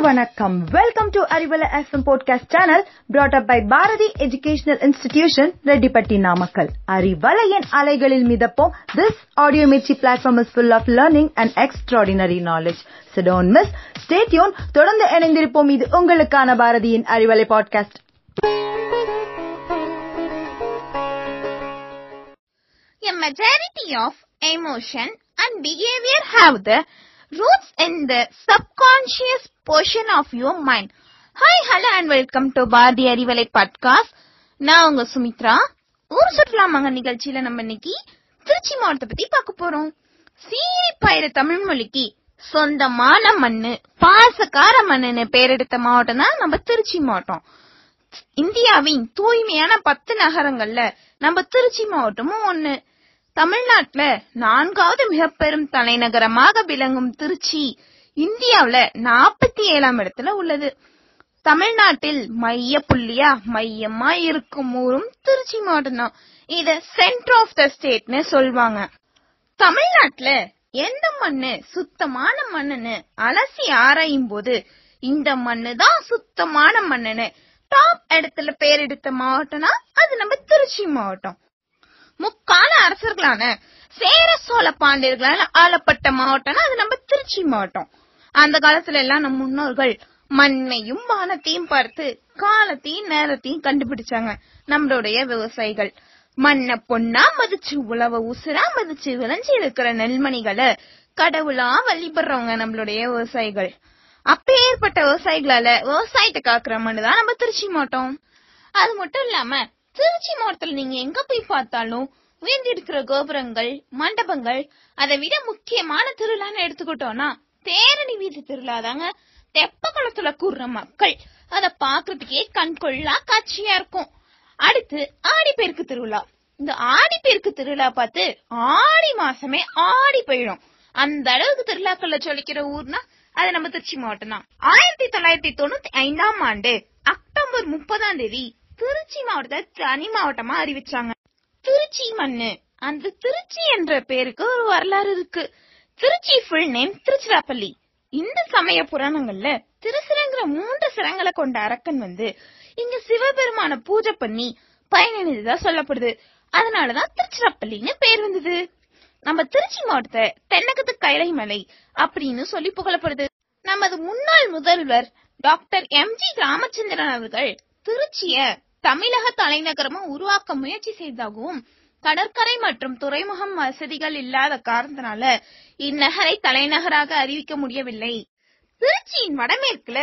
வணக்கம் welcome to Arivalai FM podcast channel brought up by Bharathi educational institution Rettipatti Namakkal அறிவலையின் அலைகளில் மிதப்போம் this audio mirchi platform is full of learning and extraordinary knowledge so don't miss stay tuned தொடர்ந்து இணைந்திருப்போம் இது உங்களுக்கான பாரதியின் Arivalai podcast A majority of emotion and behavior have the roots in the subconscious portion of your mind. Hi hello and welcome to Bharathi Arivalai podcast நான் உங்க சுமித்ரா. ஊர் சுற்றுலா மங்க நிகழ்ச்சியில நம்ம இன்னைக்கு திருச்சி மாவட்டத்தை பத்தி பார்க்க போறோம். சீரி பயிர தமிழ் மொழிக்கு சொந்தமான மண்ணு பாசக்கார மண்ணுன்னு பேரெடுத்த மாவட்டம் தான் நம்ம திருச்சி மாவட்டம். இந்தியாவின் தூய்மையான பத்து நகரங்கள்ல நம்ம திருச்சி மாவட்டமும் ஒன்னு தமிழ்நாட்டுல நான்காவது மிக பெரும் தலைநகரமாக விளங்கும் திருச்சி இந்தியாவுல நாற்பத்தி ஏழாம் இடத்துல உள்ளது. தமிழ்நாட்டில் மைய புள்ளியா மையமா இருக்கும் ஊரும் திருச்சி மாவட்டம் தான் இத சென்டர் ஆஃப் த ஸ்டேட்னு சொல்வாங்க தமிழ்நாட்டுல எந்த மண்ணு சுத்தமான மண்ணுன்னு அலசி ஆராயும் போது இந்த மண்ணு தான் சுத்தமான மண்ணுன்னு டாப் இடத்துல பேர் எடுத்த மாவட்டம்னா அது நம்ம திருச்சி மாவட்டம். முக்கால அரசர்களான சேர சோழ பாண்டியர்களால ஆளப்பட்ட மாவட்டம்னா அது நம்ம திருச்சி மாவட்டம். அந்த காலத்துல எல்லாம் நம் முன்னோர்கள் மண்ணையும் வானத்தையும் பார்த்து காலத்தையும் நேரத்தையும் கண்டுபிடிச்சாங்க நம்மளுடைய விவசாயிகள். மண்ண பொண்ணா மதிச்சு உழவ உசுரா மதிச்சு விளைஞ்சு இருக்கிற நெல்மணிகளை கடவுளா வழிபடுறவங்க நம்மளுடைய விவசாயிகள். அப்பேற்பட்ட விவசாயிகளால விவசாயத்தை காக்குற மண்ணு தான் நம்ம திருச்சி மாவட்டம். அது மட்டும் இல்லாம திருச்சி மாவட்டத்துல நீங்க எங்க போய் பார்த்தாலும் உயர்ந்திருக்கிற கோபுரங்கள் மண்டபங்கள் அதை விட முக்கியமான திருவிழான்னு எடுத்துக்கிட்டோம்னா தேரணி வீதி திருவிழா தாங்க. தெப்ப குளத்துல கூடுற மக்கள் அத பாக்குறதுக்கே கண்கொள்ளா காட்சியா இருக்கும். அடுத்து ஆடி பெருக்கு திருவிழா. இந்த ஆடி பெருக்கு திருவிழா பார்த்து ஆடி மாசமே ஆடி போயிடும். அந்த அளவுக்கு திருவிழாக்கள்ல சொல்லிக்கிற ஊர்னா அது நம்ம திருச்சி மாவட்டம் தான். ஆயிரத்தி தொள்ளாயிரத்தி தொண்ணூத்தி ஐந்தாம் ஆண்டு அக்டோபர் முப்பதாம் தேதி திருச்சி மாவட்டத்தை தனி மாவட்டமா அறிவிச்சாங்க. திருச்சி மண்ணு. அந்த திருச்சி என்ற பேருக்கு ஒரு வரலாறு இருக்கு. Trichy full name Tiruchirappalli. இந்த சமய புராணங்கள்ல திருசிரங்கிற மூன்று சிரங்களை கொண்ட அரக்கன் வந்து இங்க சிவபெருமான பூஜை பண்ணி பயனடைந்ததா சொல்லப்படுது. அதனாலதான் திருச்சிராப்பள்ளின்னு பேர் வந்தது. நம்ம திருச்சி மாவட்டத்தை தென்னகத்து கைலை மலை அப்படின்னு சொல்லி புகழப்படுது. நமது முன்னாள் முதல்வர் டாக்டர் எம் ஜி ராமச்சந்திரன் அவர்கள் திருச்சிய தமிழக தலைநகரமா உருவாக்க முயற்சி செய்ததாகவும் கடற்கரை மற்றும் துறைமுகம் வசதிகள் இல்லாத காரணத்தினால இந்நகரை தலைநகராக அறிவிக்க முடியவில்லை. திருச்சியின் வடமேற்குல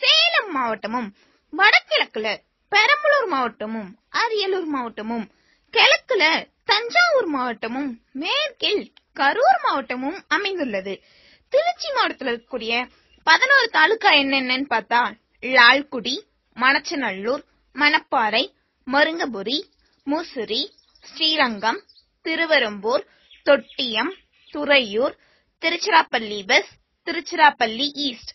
சேலம் மாவட்டமும் வடகிழக்குல பெரம்பலூர் மாவட்டமும் அரியலூர் மாவட்டமும் கிழக்குல தஞ்சாவூர் மாவட்டமும் மேற்கில் கரூர் மாவட்டமும் அமைந்துள்ளது. திருச்சி மாவட்டத்தில் இருக்கக்கூடிய பதினோரு தாலுகா என்னென்னு பார்த்தா லால்குடி மணச்சநல்லூர் மணப்பாறை மருங்கபுரி முசிறி ஸ்ரீரங்கம் திருவெறும்பூர் தொட்டியம் துறையூர் திருச்சிராப்பள்ளி வெஸ்ட் திருச்சிராப்பள்ளி ஈஸ்ட்.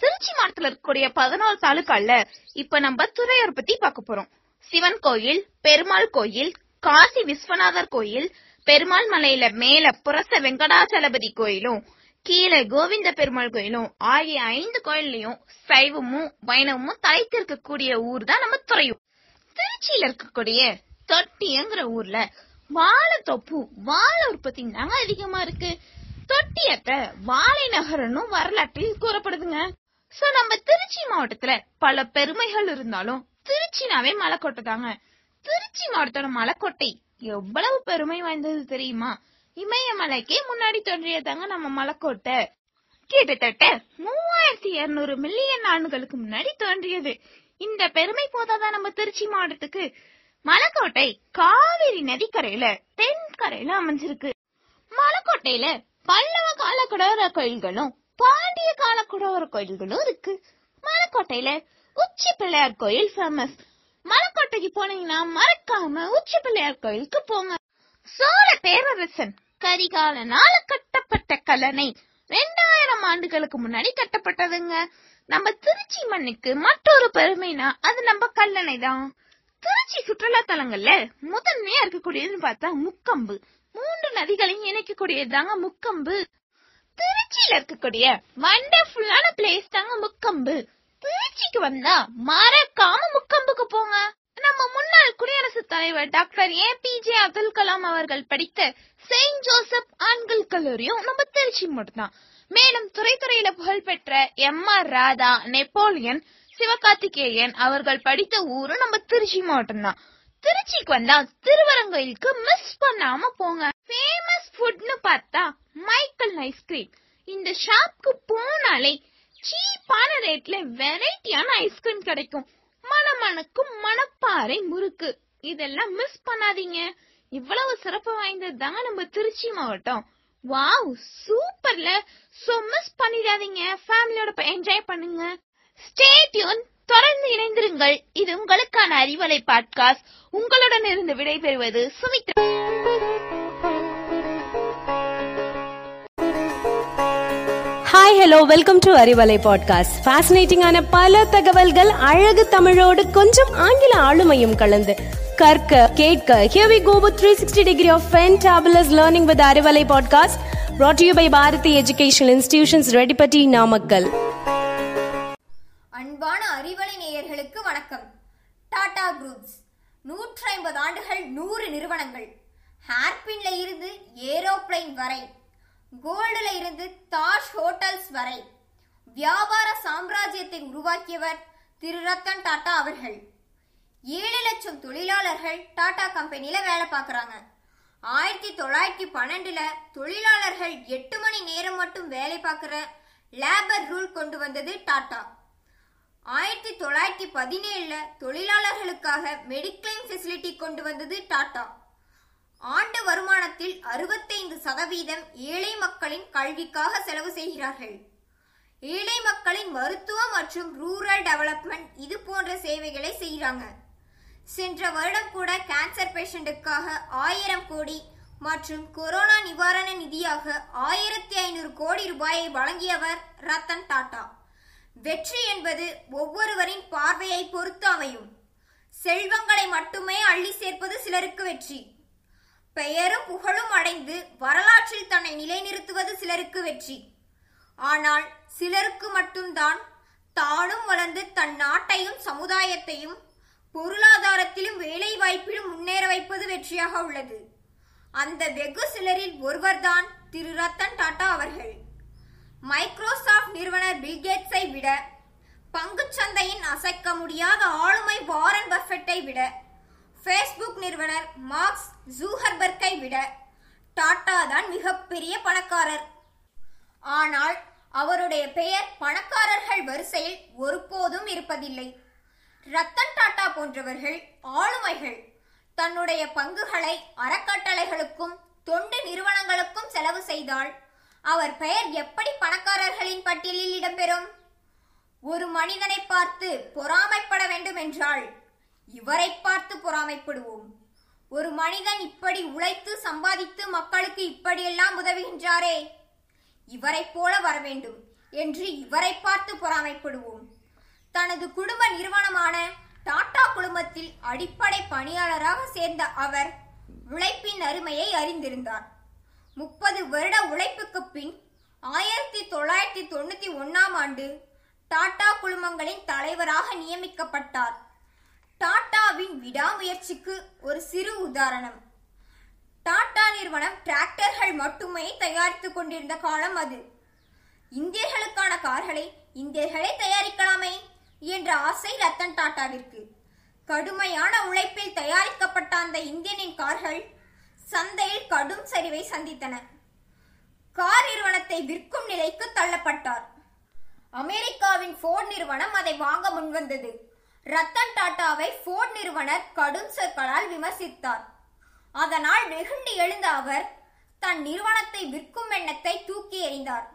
திருச்சி மாவட்டத்தில் இருக்கக்கூடிய பதினாலு தாலுக்கால இப்ப நம்ம துறையூர் பத்தி பார்க்க போறோம். சிவன் கோயில் பெருமாள் கோயில் காசி விஸ்வநாதர் கோயில் பெருமாள் மலையில மேல புரச வெங்கடாச்சலபதி கோயிலும் கீழே கோவிந்த பெருமாள் கோயிலும் ஆகிய ஐந்து கோயில்லையும் சைவமும் வைணவமும் தலைத்திருக்கக்கூடிய ஊர் தான் நம்ம துறையூர். திருச்சியில இருக்கக்கூடிய தொட்டியங்கிற ஊர்ல வாழைத்தொப்பு வாழை உற்பத்தி தாங்க அதிகமா இருக்கு. தொட்டியத்தை வாழை நகரன்னு வரலாற்றில் கூறப்படுதுங்க. சோ நம்ம திருச்சி மாவட்டத்துல பல பெருமைகள் இருந்தாலும் திருச்சினாவே மலைக்கோட்டை தாங்க. திருச்சி மாவட்டத்தோட மலைக்கோட்டை எவ்வளவு பெருமை வாய்ந்தது தெரியுமா? இமயமலைக்கே முன்னாடி தோன்றியதாங்க நம்ம மலைக்கோட்டை. கிட்டத்தட்ட மூவாயிரத்தி இருநூறு மில்லியன் ஆண்டுகளுக்கு முன்னாடி தோன்றியது. இந்த பெருமை போதாதான் நம்ம திருச்சி மாவட்டத்துக்கு? மலைக்கோட்டை காவிரி நதிக்கரையில தென்கரையில அமைஞ்சிருக்கு. மலைக்கோட்டையில பல்லவ கால குடவர கோயில்களும் பாண்டிய கால குடவர கோயில்களும் இருக்கு. மலைக்கோட்டையில உச்சி பிள்ளையார் கோயில் ஃபேமஸ் மலைக்கோட்டைக்கு போனீங்கன்னா மறக்காம உச்சி பிள்ளையார் கோயிலுக்கு போங்க. சோழ பேரரசன் கரிகாலனால கட்டப்பட்ட கல்லணை ரெண்டாயிரம் ஆண்டுகளுக்கு முன்னாடி கட்டப்பட்டதுங்க. நம்ம திருச்சி மண்ணுக்கு மற்றொரு பெருமைனா அது நம்ம கல்லணை தான். திருச்சி சுற்றுலா தலங்கள்ல முதன்மையா இருக்கக்கூடியதுன்னு பார்த்தா முக்கம்பு. மூன்று நதிகளையும் இணைக்கக்கூடியது தாங்க முக்கம்பு. திருச்சியில இருக்கக்கூடிய வண்டர்ஃபுல்லான பிளேஸ் தாங்க முக்கம்பு. திருச்சிக்கு வந்தா மறக்காம முக்கம்புக்கு போங்க. நம்ம முன்னாள் குடியரசுத் தலைவர் doctor A P J Abdul Kalam அவர்கள் படித்த செயின்ட் ஜோசப் ஆண்கள் கல்லூரியும் நம்ம திருச்சி மட்டும்தான். மேலும் துறைத்துறையில புகழ்பெற்ற M R Radha Napoleon Sivakarthikeyan அவர்கள் படித்த ஊரும் நம்ம திருச்சி மாவட்டம் தான் திருச்சிக்கு வந்தா திருவரங்கோயிலுக்கு மிஸ் பண்ணாம போங்க. ஃபேமஸ் ஃபுட்னு பார்த்தா மைக்கேல் ஐஸ்கிரீம் இந்த ஷாப்க்கு போனாலே சீப்பான ரேட்ல வெரைட்டியான ஐஸ்கிரீம் கிடைக்கும். மணமணக்கும் மணப்பாறை முறுக்கு. இதெல்லாம் மிஸ் பண்ணாதீங்க. இவ்வளவு சிறப்பு வாய்ந்தது தாங்க நம்ம திருச்சி மாவட்டம். வாவ் சூப்பர்ல. சோ மிஸ் பண்ணிடாதீங்க. ஃபேமிலியோட என்ஜாய் பண்ணுங்க. ஸ்டே டியூன் தொடர்ந்து இணைந்திருங்கள். இது உங்களுக்கான அறிவலை பாட்காஸ்ட் உங்களுடன் இருந்து விடைபெறுவது Sumithra. Hi hello welcome to Arivalai podcast ஃபேசினேட்டிங்கான பல தகவல்கள் அழகு தமிழோடு கொஞ்சம் ஆங்கில ஆளுமையும் கலந்து. கற்க கேட்க here we go with 360 degree of fantabulous learning with Arivalai podcast brought to you by Bharathi educational institutions Rettipatti Namakkal அன்பான அறிவலை நேயர்களுக்கு வணக்கம். டாடா குரூப்ஸ் நூற்றி ஐம்பது ஆண்டுகள் நூறு நிறுவனங்கள். ஹேர்பின்ல இருந்து ஏரோப்ளைன் வரை கோல்டுல இருந்து தாஜ் ஹோட்டல்ஸ் வரை வியாபார சாம்ராஜ்யத்தை உருவாக்கியவர் திரு ரத்தன் டாடா அவர்கள். ஏழு லட்சம் தொழிலாளர்கள் டாடா கம்பெனியில வேலை பார்க்குறாங்க. ஆயிரத்தி தொள்ளாயிரத்தி பன்னெண்டுல தொழிலாளர்கள் எட்டு மணி நேரம் மட்டும் வேலை பார்க்குற லேபர் ரூல் கொண்டு வந்தது டாடா ஆயிரத்தி தொள்ளாயிரத்தி பதினேழுல தொழிலாளர்களுக்காக மெடிக்ளைம் ஃபெசிலிட்டி கொண்டு வந்தது டாடா ஆண்டு வருமானத்தில் அறுபத்தைந்து சதவீதம் ஏழை மக்களின் கல்விக்காக செலவு செய்கிறார்கள். ஏழை மக்களின் மருத்துவ மற்றும் ரூரல் டெவலப்மெண்ட் இது போன்ற சேவைகளை செய்கிறாங்க. சென்ற வருடம் கூட கேன்சர் பேஷண்ட்டுக்காக ஆயிரம் கோடி மற்றும் கொரோனா நிவாரண நிதியாக ஆயிரத்தி ஐநூறு கோடி ரூபாயை வழங்கியவர் ரத்தன் டாடா வெற்றி என்பது ஒவ்வொருவரின் பார்வையை பொறுத்து அமையும். செல்வங்களை மட்டுமே அள்ளி சேர்ப்பது சிலருக்கு வெற்றி. பெயரும் புகழும் அடைந்து வரலாற்றில் தன்னை நிலைநிறுத்துவது சிலருக்கு வெற்றி. ஆனால் சிலருக்கு மட்டும்தான் தானும் வளர்ந்து தன் நாட்டையும் சமுதாயத்தையும் பொருளாதாரத்திலும் வேலை வாய்ப்பிலும் முன்னேற வைப்பது வெற்றியாக உள்ளது. அந்த வெகு சிலரில் ஒருவர்தான் திரு. ரத்தன் டாடா அவர்கள். மைக்ரோசாஃப்ட் நிறுவனர் பில்கேட்ஸை விட பங்குச் சந்தையின் அசைக்க முடியாத ஆளுமை வாரன் பஃபெட்டை விட ஃபேஸ்புக் நிறுவனர் மார்க்ஸ் ஜூஹர்பர்க்கை விட டாடா தான் மிகப்பெரிய பணக்காரர். ஆனால் அவருடைய பெயர் பணக்காரர்கள் வரிசையில் ஒருபோதும் இருப்பதில்லை. ரத்தன் டாடா போன்றவர்கள் ஆளுமைகள். தன்னுடைய பங்குகளை அறக்கட்டளைகளுக்கும் தொண்டு நிறுவனங்களுக்கும் செலவு செய்தால் அவர் பெயர் எப்படி பணக்காரர்களின் பட்டியலில் இடம்பெறும்? ஒரு மனிதனை பார்த்து பொறாமைப்பட வேண்டும் என்றால் இவரை பார்த்து பொறாமைப்படுவோம். ஒரு மனிதன் இப்படி உழைத்து சம்பாதித்து மக்களுக்கு இப்படியெல்லாம் உதவுகின்றாரே. இவரைப் போல வர வேண்டும் என்று இவரை பார்த்து பொறாமைப்படுவோம். தனது குடும்ப நிறுவனமான டாடா குழுமத்தில் அடிப்படை பணியாளராக சேர்ந்த அவர் உழைப்பின் அருமையை அறிந்திருந்தார். முப்பது வருட உழைப்புக்கு பின் ஆயிரத்தி தொள்ளாயிரத்தி தொண்ணூத்தி ஒன்னாம் ஆண்டு டாடா குழுமங்களின் தலைவராக நியமிக்கப்பட்டார். டாடாவின் விடாமுயற்சிக்கு ஒரு சிறு உதாரணம். டாடா நிறுவனம் டிராக்டர்கள் மட்டுமே தயாரித்துக் கொண்டிருந்த காலம் அது. இந்தியர்களுக்கான கார்களை இந்தியர்களே தயாரிக்கலாமே என்ற ஆசை ரத்தன் டாட்டாவிற்கு. கடுமையான உழைப்பில் தயாரிக்கப்பட்ட அந்த இந்தியனின் கார்கள் சந்தையில் கடும் சரிவை சந்தித்தன. கார் நிறுவனத்தை விற்கும் நிலைக்கு தள்ளப்பட்டார். அமெரிக்காவின் ஃபோர்ட் நிறுவனம் அதை வாங்க முன்வந்தது. ரத்தன் டாட்டாவை ஃபோர்ட் நிறுவனர் கடும் சொற்களால் விமர்சித்தார். அதனால் நெகிழ்ந்து எழுந்த அவர் தன் நிறுவனத்தை விற்கும் எண்ணத்தை தூக்கி எறிந்தார்.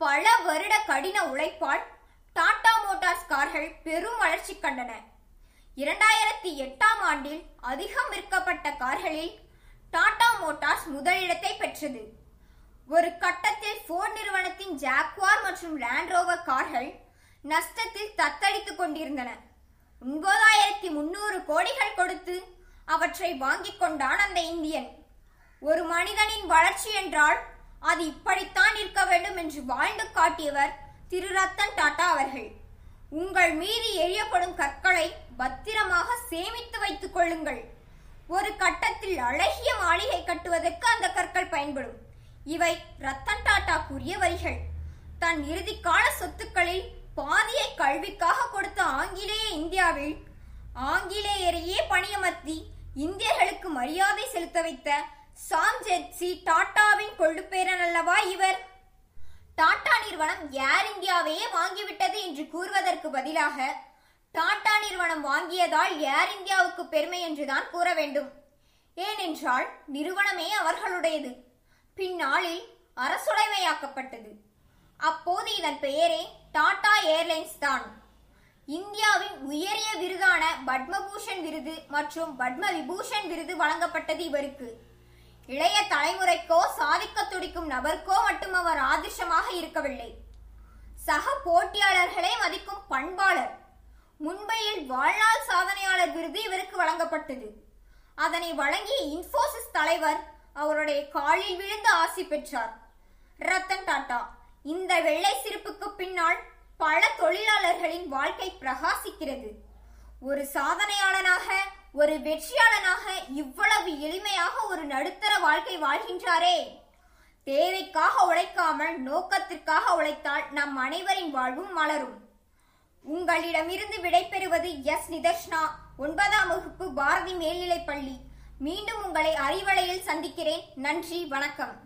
பல வருட கடின உழைப்பால் டாடா மோட்டார்ஸ் கார்கள் பெரும் வளர்ச்சி கண்டன. இரண்டாயிரத்தி எட்டாம் ஆண்டில் அதிகம் விற்கப்பட்ட கார்களில் டாடா மோட்டார்ஸ் முதலிடத்தை பெற்றது. ஒரு கட்டத்தில் ஃபோர்ட் நிறுவனத்தின் ஜாக்வார் மற்றும் லேண்ட் ரோவர் கார்கள் நஷ்டத்தில் தத்தளித்துக் கொண்டிருந்தன. ஒன்பதாயிரத்தி முன்னூறு கோடிகள் கொடுத்து அவற்றை வாங்கிக் கொண்டான் அந்த இந்தியன். ஒரு மனிதனின் வளர்ச்சி என்றால் அது இப்படித்தான் இருக்க வேண்டும் என்று வாழ்ந்து காட்டியவர் திரு ரத்தன் டாடா அவர்கள். உங்கள் மீது எரியப்படும் கற்களை பத்திரமாக சேமித்து வைத்துக் கொள்ளுங்கள். ஒரு கட்டத்தில் அழகிய மாளிகை கட்டுவதற்கு அந்த கற்கள் பயன்படும். இவை ரத்தன் டாடா கூறிய வரிகள். தன் இறுதிக்கால சொத்துக்களில் பாதியை கல்விக்காக ஆங்கிலேய இந்தியாவில் ஆங்கிலேயரையே பணியமர்த்தி இந்தியர்களுக்கு மரியாதை செலுத்த வைத்த சாம்ஜெட்சி டாட்டாவின் கொள்ளுப்பேரன் அல்லவா இவர்? டாடா நிறுவனம் ஏர் இந்தியாவையே வாங்கிவிட்டது என்று கூறுவதற்கு பதிலாக டாடா நிறுவனம் வாங்கியதால் ஏர் இந்தியாவுக்கு பெருமை என்றுதான் கூற வேண்டும். ஏனென்றால் நிறுவனமே அவர்களுடையது. பின்னாளில் அரசுடைமையாக்கப்பட்டது. அப்போது இதன் பெயரே டாடா ஏர்லைன்ஸ் தான். இந்தியாவின் உயரிய விருதான பத்மபூஷன் விருது மற்றும் பத்ம விபூஷன் விருது வழங்கப்பட்டது இவருக்கு. இளைய தலைமுறைக்கோ சாதிக்க துடிக்கும் நபருக்கோ மட்டும் அவர் ஆதிர்ஷமாக இருக்கவில்லை. சக போட்டியாளர்களை மதிக்கும் பண்பாளர். மும்பையில் வாழ்நாள் சாதனையாளர் விருது இவருக்கு வழங்கப்பட்டது. அதனை வழங்கிய இன்ஃபோசிஸ் தலைவர் அவருடைய காலில் விழுந்து ஆசி பெற்றார். ரத்தன் டாடா இந்த வெள்ளை சிரிப்புக்கு பின்னால் பல தொழிலாளர்களின் வாழ்க்கை பிரகாசிக்கிறது. ஒரு சாதனையாளனாக ஒரு வெற்றியாளனாக இவ்வளவு எளிமையாக ஒரு நடுத்தர வாழ்க்கை வாழ்கின்றாரே. தேவைக்காக உழைக்காமல் நோக்கத்திற்காக உழைத்தால் நம் அனைவரின் வாழ்வும் மலரும். உங்களிடமிருந்து விடைபெறுவது எஸ். நிதர்ஷ்னா ஒன்பதாம் வகுப்பு பாரதி மேல்நிலைப் பள்ளி. மீண்டும் உங்களை அறிவலையில் சந்திக்கிறேன். நன்றி வணக்கம்.